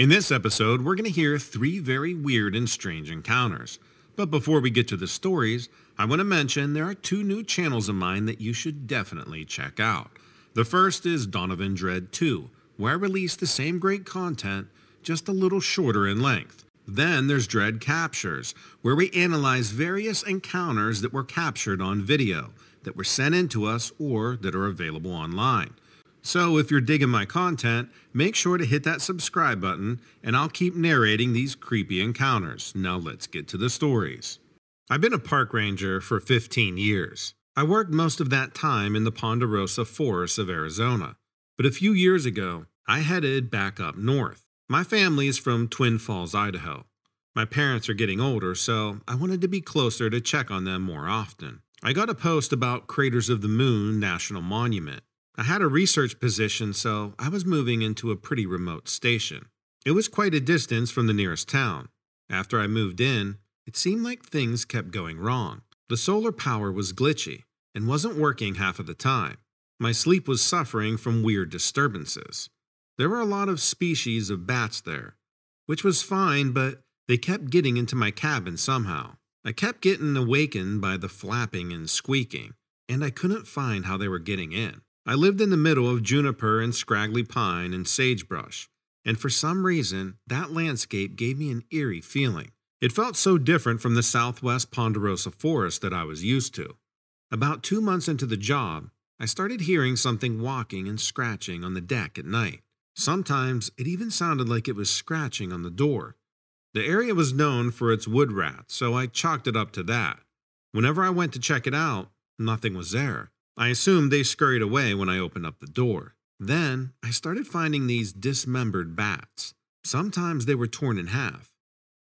In this episode, we're going to hear three very weird and strange encounters. But before we get to the stories, I want to mention there are two new channels of mine that you should definitely check out. The first is Donovan Dread 2, where I release the same great content, just a little shorter in length. Then there's Dread Captures, where we analyze various encounters that were captured on video, that were sent in to us, or that are available online. So if you're digging my content, make sure to hit that subscribe button, and I'll keep narrating these creepy encounters. Now let's get to the stories. I've been a park ranger for 15 years. I worked most of that time in the Ponderosa forests of Arizona. But a few years ago, I headed back up north. My family is from Twin Falls, Idaho. My parents are getting older, so I wanted to be closer to check on them more often. I got a post about Craters of the Moon National Monument. I had a research position, so I was moving into a pretty remote station. It was quite a distance from the nearest town. After I moved in, it seemed like things kept going wrong. The solar power was glitchy and wasn't working half of the time. My sleep was suffering from weird disturbances. There were a lot of species of bats there, which was fine, but they kept getting into my cabin somehow. I kept getting awakened by the flapping and squeaking, and I couldn't find how they were getting in. I lived in the middle of juniper and scraggly pine and sagebrush, and for some reason, that landscape gave me an eerie feeling. It felt so different from the southwest ponderosa forest that I was used to. About two months into the job, I started hearing something walking and scratching on the deck at night. Sometimes it even sounded like it was scratching on the door. The area was known for its wood rats, so I chalked it up to that. Whenever I went to check it out, nothing was there. I assumed they scurried away when I opened up the door. Then I started finding these dismembered bats. Sometimes they were torn in half,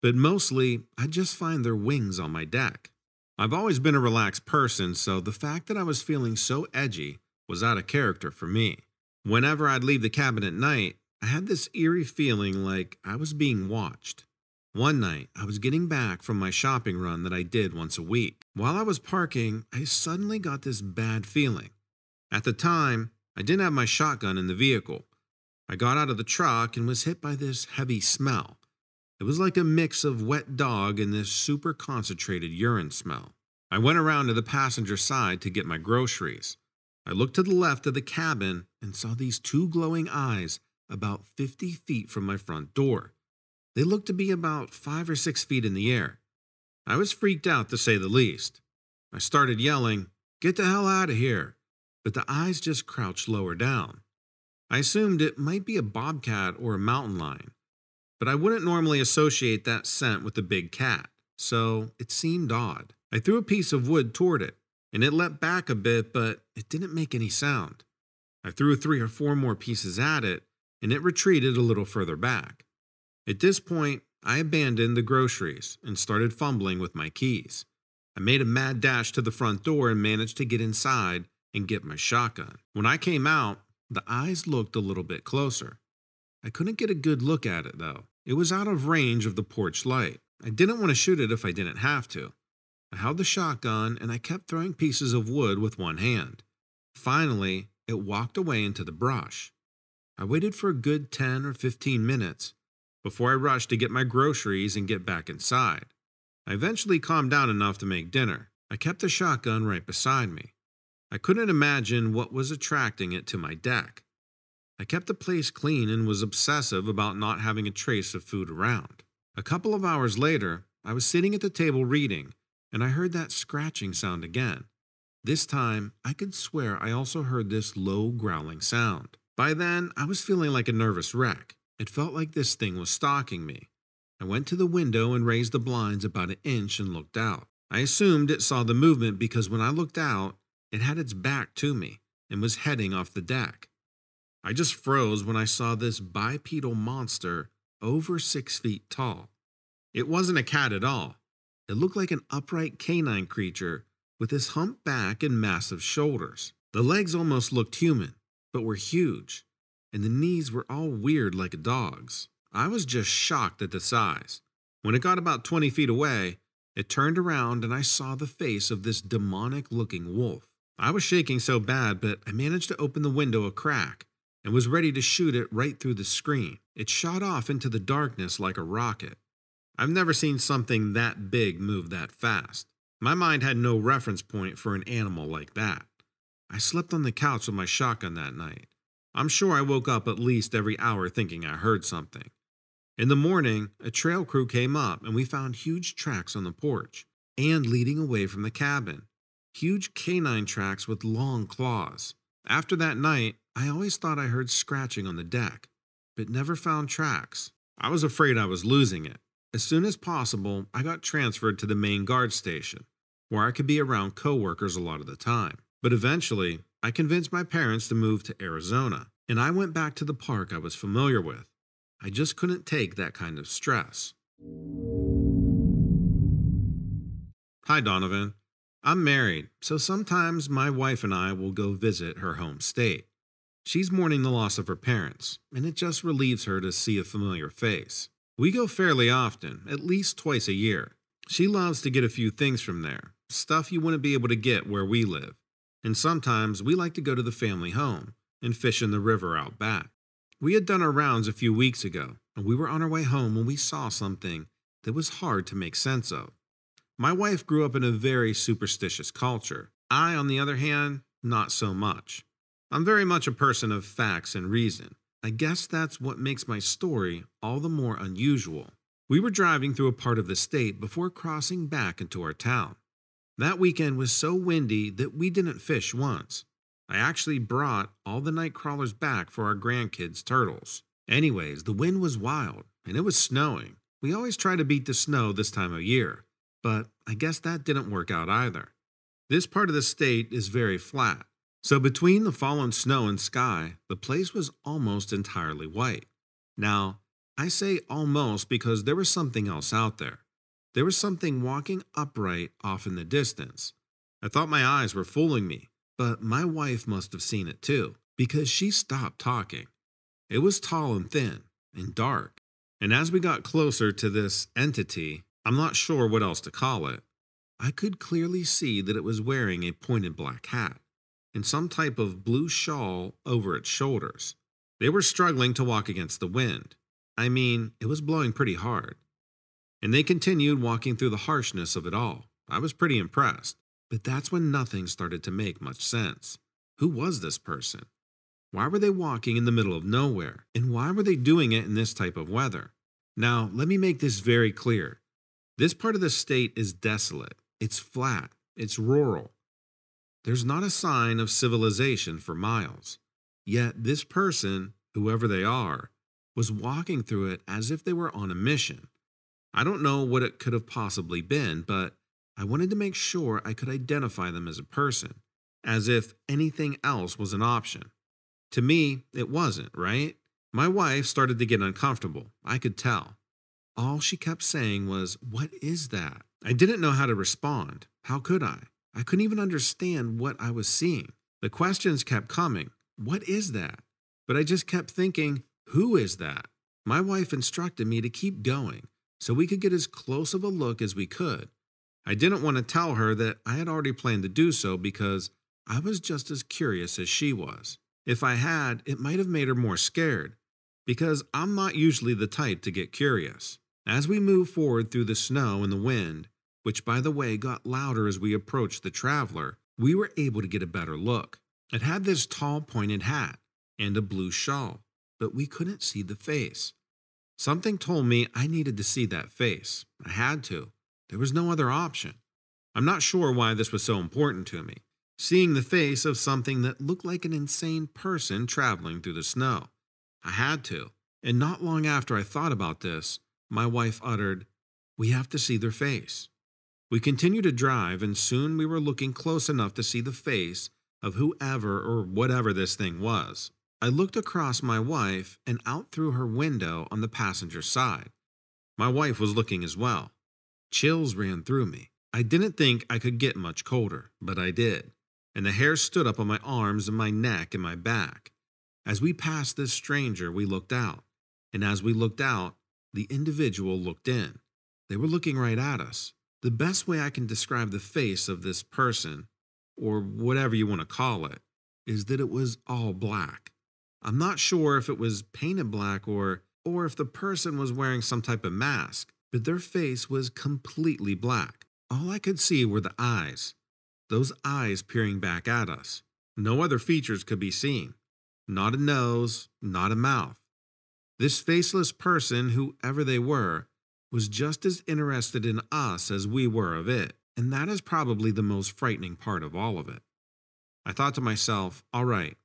but mostly I'd just find their wings on my deck. I've always been a relaxed person, so the fact that I was feeling so edgy was out of character for me. Whenever I'd leave the cabin at night, I had this eerie feeling like I was being watched. One night, I was getting back from my shopping run that I did once a week. While I was parking, I suddenly got this bad feeling. At the time, I didn't have my shotgun in the vehicle. I got out of the truck and was hit by this heavy smell. It was like a mix of wet dog and this super concentrated urine smell. I went around to the passenger side to get my groceries. I looked to the left of the cabin and saw these two glowing eyes about 50 feet from my front door. They looked to be about five or six feet in the air. I was freaked out to say the least. I started yelling, Get the hell out of here! But the eyes just crouched lower down. I assumed it might be a bobcat or a mountain lion, but I wouldn't normally associate that scent with a big cat, so it seemed odd. I threw a piece of wood toward it and it leapt back a bit, but it didn't make any sound. I threw three or four more pieces at it, and it retreated a little further back. At this point, I abandoned the groceries and started fumbling with my keys. I made a mad dash to the front door and managed to get inside and get my shotgun. When I came out, the eyes looked a little bit closer. I couldn't get a good look at it, though. It was out of range of the porch light. I didn't want to shoot it if I didn't have to. I held the shotgun and I kept throwing pieces of wood with one hand. Finally, it walked away into the brush. I waited for a good 10 or 15 minutes before I rushed to get my groceries and get back inside. I eventually calmed down enough to make dinner. I kept the shotgun right beside me. I couldn't imagine what was attracting it to my deck. I kept the place clean and was obsessive about not having a trace of food around. A couple of hours later, I was sitting at the table reading and I heard that scratching sound again. This time, I could swear I also heard this low growling sound. By then, I was feeling like a nervous wreck. It felt like this thing was stalking me. I went to the window and raised the blinds about an inch and looked out. I assumed it saw the movement because when I looked out, it had its back to me and was heading off the deck. I just froze when I saw this bipedal monster over six feet tall. It wasn't a cat at all. It looked like an upright canine creature with his humped back and massive shoulders. The legs almost looked human, but were huge, and the knees were all weird like a dog's. I was just shocked at the size. When it got about 20 feet away, it turned around and I saw the face of this demonic looking wolf. I was shaking so bad, but I managed to open the window a crack and was ready to shoot it right through the screen. It shot off into the darkness like a rocket. I've never seen something that big move that fast. My mind had no reference point for an animal like that. I slept on the couch with my shotgun that night. I'm sure I woke up at least every hour thinking I heard something. In the morning, a trail crew came up and we found huge tracks on the porch and leading away from the cabin. Huge canine tracks with long claws. After that night, I always thought I heard scratching on the deck, but never found tracks. I was afraid I was losing it. As soon as possible, I got transferred to the main guard station, where I could be around coworkers a lot of the time. But eventually, I convinced my parents to move to Arizona, and I went back to the park I was familiar with. I just couldn't take that kind of stress. Hi, Donovan. I'm married, so sometimes my wife and I will go visit her home state. She's mourning the loss of her parents, and it just relieves her to see a familiar face. We go fairly often, at least twice a year. She loves to get a few things from there, stuff you wouldn't be able to get where we live. And sometimes we like to go to the family home and fish in the river out back. We had done our rounds a few weeks ago, and we were on our way home when we saw something that was hard to make sense of. My wife grew up in a very superstitious culture. I, on the other hand, not so much. I'm very much a person of facts and reason. I guess that's what makes my story all the more unusual. We were driving through a part of the state before crossing back into our town. That weekend was so windy that we didn't fish once. I actually brought all the night crawlers back for our grandkids' turtles. Anyways, the wind was wild and it was snowing. We always try to beat the snow this time of year. But I guess that didn't work out either. This part of the state is very flat, so between the fallen snow and sky, the place was almost entirely white. Now, I say almost because there was something else out there. There was something walking upright off in the distance. I thought my eyes were fooling me, but my wife must have seen it too, because she stopped talking. It was tall and thin and dark, and as we got closer to this entity, I'm not sure what else to call it. I could clearly see that it was wearing a pointed black hat and some type of blue shawl over its shoulders. They were struggling to walk against the wind. I mean, it was blowing pretty hard. And they continued walking through the harshness of it all. I was pretty impressed. But that's when nothing started to make much sense. Who was this person? Why were they walking in the middle of nowhere? And why were they doing it in this type of weather? Now, let me make this very clear. This part of the state is desolate, it's flat, it's rural. There's not a sign of civilization for miles. Yet this person, whoever they are, was walking through it as if they were on a mission. I don't know what it could have possibly been, but I wanted to make sure I could identify them as a person, as if anything else was an option. To me, it wasn't, right? My wife started to get uncomfortable. I could tell. All she kept saying was, What is that? I didn't know how to respond. How could I? I couldn't even understand what I was seeing. The questions kept coming. What is that? But I just kept thinking, Who is that? My wife instructed me to keep going so we could get as close of a look as we could. I didn't want to tell her that I had already planned to do so because I was just as curious as she was. If I had, it might have made her more scared, because I'm not usually the type to get curious. As we moved forward through the snow and the wind, which by the way got louder as we approached the traveler, we were able to get a better look. It had this tall pointed hat and a blue shawl, but we couldn't see the face. Something told me I needed to see that face. I had to. There was no other option. I'm not sure why this was so important to me. Seeing the face of something that looked like an insane person traveling through the snow. I had to. And not long after I thought about this, my wife uttered, We have to see their face. We continued to drive, and soon we were looking close enough to see the face of whoever or whatever this thing was. I looked across my wife and out through her window on the passenger side. My wife was looking as well. Chills ran through me. I didn't think I could get much colder, but I did, and the hair stood up on my arms and my neck and my back. As we passed this stranger, we looked out, and as we looked out, the individual looked in. They were looking right at us. The best way I can describe the face of this person, or whatever you want to call it, is that it was all black. I'm not sure if it was painted black or or if the person was wearing some type of mask, but their face was completely black. All I could see were the eyes. Those eyes peering back at us. No other features could be seen. Not a nose, not a mouth. This faceless person, whoever they were, was just as interested in us as we were of it, and that is probably the most frightening part of all of it. I thought to myself, all right,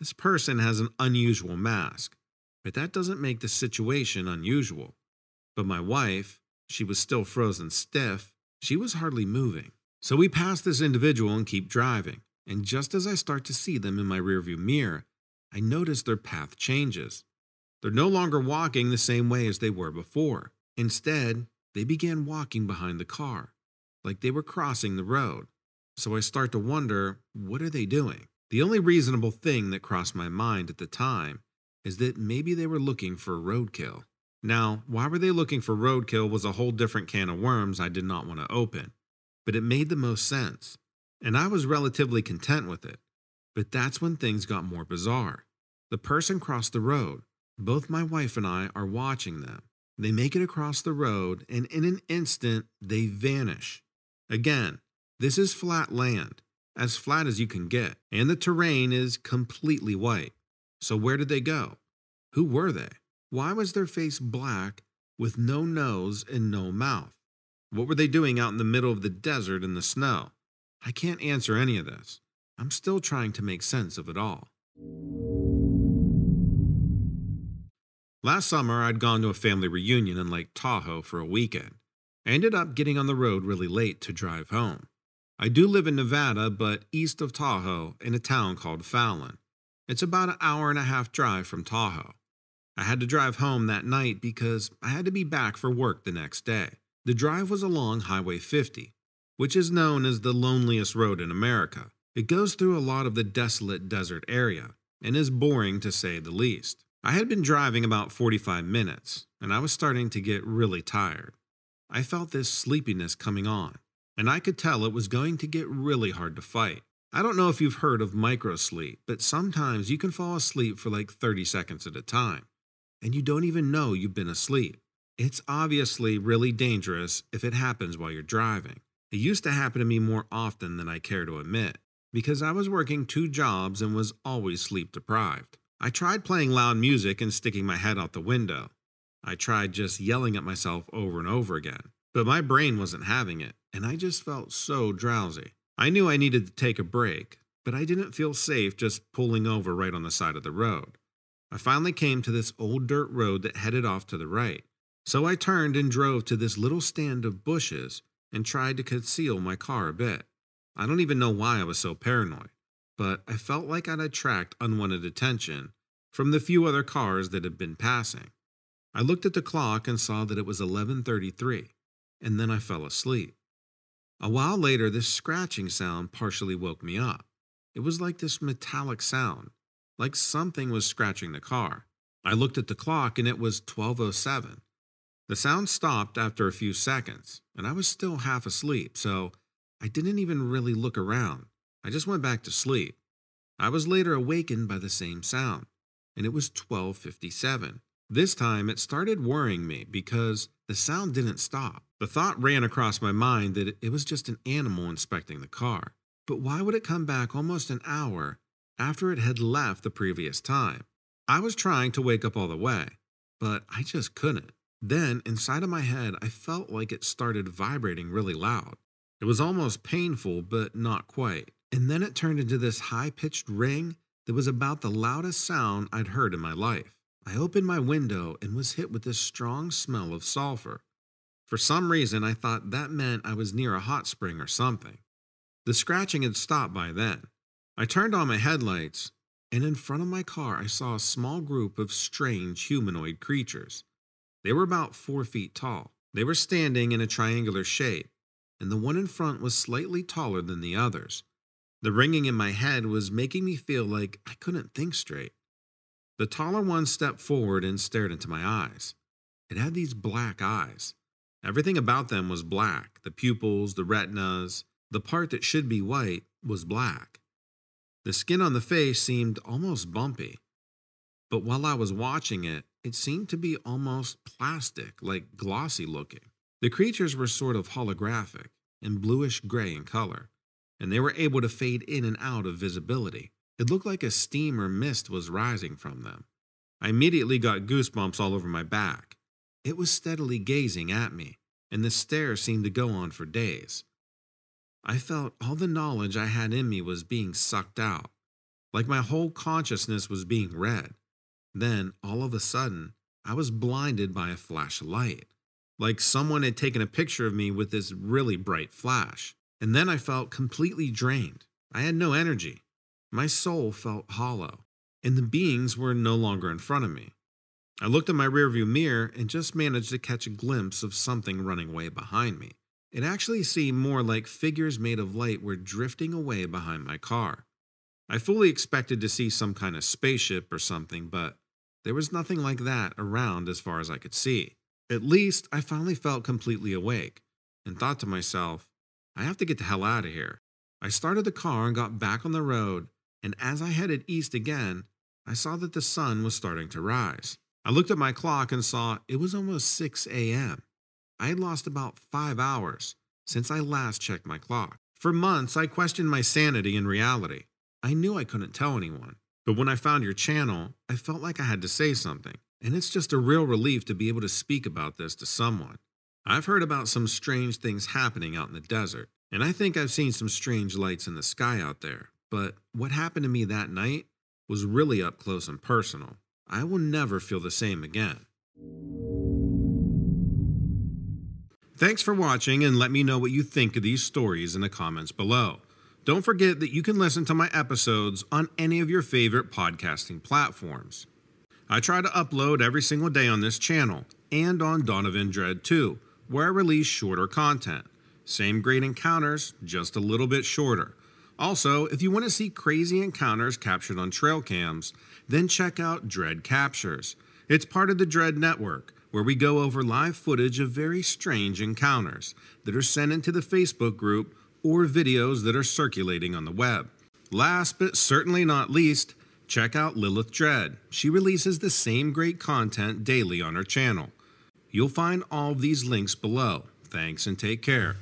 this person has an unusual mask, but that doesn't make the situation unusual. But my wife, she was still frozen stiff, she was hardly moving. So we pass this individual and keep driving, and just as I start to see them in my rearview mirror, I notice their path changes. They're no longer walking the same way as they were before. Instead, they began walking behind the car, like they were crossing the road. So I start to wonder what are they doing? The only reasonable thing that crossed my mind at the time is that maybe they were looking for roadkill. Now, why were they looking for roadkill was a whole different can of worms I did not want to open, but it made the most sense, and I was relatively content with it. But that's when things got more bizarre. The person crossed the road. Both my wife and I are watching them. They make it across the road, and in an instant, they vanish. Again, this is flat land, as flat as you can get, and the terrain is completely white. So, where did they go? Who were they? Why was their face black with no nose and no mouth? What were they doing out in the middle of the desert in the snow? I can't answer any of this. I'm still trying to make sense of it all. Last summer, I'd gone to a family reunion in Lake Tahoe for a weekend. I ended up getting on the road really late to drive home. I do live in Nevada, but east of Tahoe in a town called Fallon. It's about an hour and a half drive from Tahoe. I had to drive home that night because I had to be back for work the next day. The drive was along Highway 50, which is known as the loneliest road in America. It goes through a lot of the desolate desert area and is boring to say the least. I had been driving about 45 minutes, and I was starting to get really tired. I felt this sleepiness coming on, and I could tell it was going to get really hard to fight. I don't know if you've heard of microsleep, but sometimes you can fall asleep for like 30 seconds at a time, and you don't even know you've been asleep. It's obviously really dangerous if it happens while you're driving. It used to happen to me more often than I care to admit, because I was working two jobs and was always sleep deprived. I tried playing loud music and sticking my head out the window. I tried just yelling at myself over and over again, but my brain wasn't having it, and I just felt so drowsy. I knew I needed to take a break, but I didn't feel safe just pulling over right on the side of the road. I finally came to this old dirt road that headed off to the right, so I turned and drove to this little stand of bushes and tried to conceal my car a bit. I don't even know why I was so paranoid but I felt like I'd attract unwanted attention from the few other cars that had been passing. I looked at the clock and saw that it was 11:33, and then I fell asleep. A while later, this scratching sound partially woke me up. It was like this metallic sound, like something was scratching the car. I looked at the clock and it was 12:07. The sound stopped after a few seconds, and I was still half asleep, so I didn't even really look around. I just went back to sleep. I was later awakened by the same sound, and it was 1257. This time it started worrying me because the sound didn't stop. The thought ran across my mind that it was just an animal inspecting the car. But why would it come back almost an hour after it had left the previous time? I was trying to wake up all the way, but I just couldn't. Then, inside of my head, I felt like it started vibrating really loud. It was almost painful, but not quite. And then it turned into this high pitched ring that was about the loudest sound I'd heard in my life. I opened my window and was hit with this strong smell of sulfur. For some reason, I thought that meant I was near a hot spring or something. The scratching had stopped by then. I turned on my headlights, and in front of my car, I saw a small group of strange humanoid creatures. They were about four feet tall. They were standing in a triangular shape, and the one in front was slightly taller than the others. The ringing in my head was making me feel like I couldn't think straight. The taller one stepped forward and stared into my eyes. It had these black eyes. Everything about them was black the pupils, the retinas, the part that should be white was black. The skin on the face seemed almost bumpy. but while I was watching it, it seemed to be almost plastic, like glossy looking. The creatures were sort of holographic and bluish gray in color, and they were able to fade in and out of visibility. It looked like a steam or mist was rising from them. I immediately got goosebumps all over my back. It was steadily gazing at me, and the stare seemed to go on for days. I felt all the knowledge I had in me was being sucked out, like my whole consciousness was being read. Then, all of a sudden, I was blinded by a flash of light, like someone had taken a picture of me with this really bright flash. And then I felt completely drained. I had no energy. My soul felt hollow, and the beings were no longer in front of me. I looked in my rearview mirror and just managed to catch a glimpse of something running way behind me. It actually seemed more like figures made of light were drifting away behind my car. I fully expected to see some kind of spaceship or something, but there was nothing like that around as far as I could see. At least I finally felt completely awake and thought to myself, I have to get the hell out of here. I started the car and got back on the road, and as I headed east again, I saw that the sun was starting to rise. I looked at my clock and saw it was almost 6 a.m. I had lost about five hours since I last checked my clock. For months, I questioned my sanity and reality. I knew I couldn't tell anyone. But when I found your channel, I felt like I had to say something. And it's just a real relief to be able to speak about this to someone. I've heard about some strange things happening out in the desert, and I think I've seen some strange lights in the sky out there. But what happened to me that night was really up close and personal. I will never feel the same again. Thanks for watching and let me know what you think of these stories in the comments below. Don't forget that you can listen to my episodes on any of your favorite podcasting platforms. I try to upload every single day on this channel and on Donovan Dread 2, where I release shorter content. Same great encounters, just a little bit shorter. Also, if you want to see crazy encounters captured on trail cams, then check out Dread Captures. It's part of the Dread Network, where we go over live footage of very strange encounters that are sent into the Facebook group or videos that are circulating on the web. Last but certainly not least, check out Lilith Dread. She releases the same great content daily on her channel. You'll find all of these links below. Thanks and take care.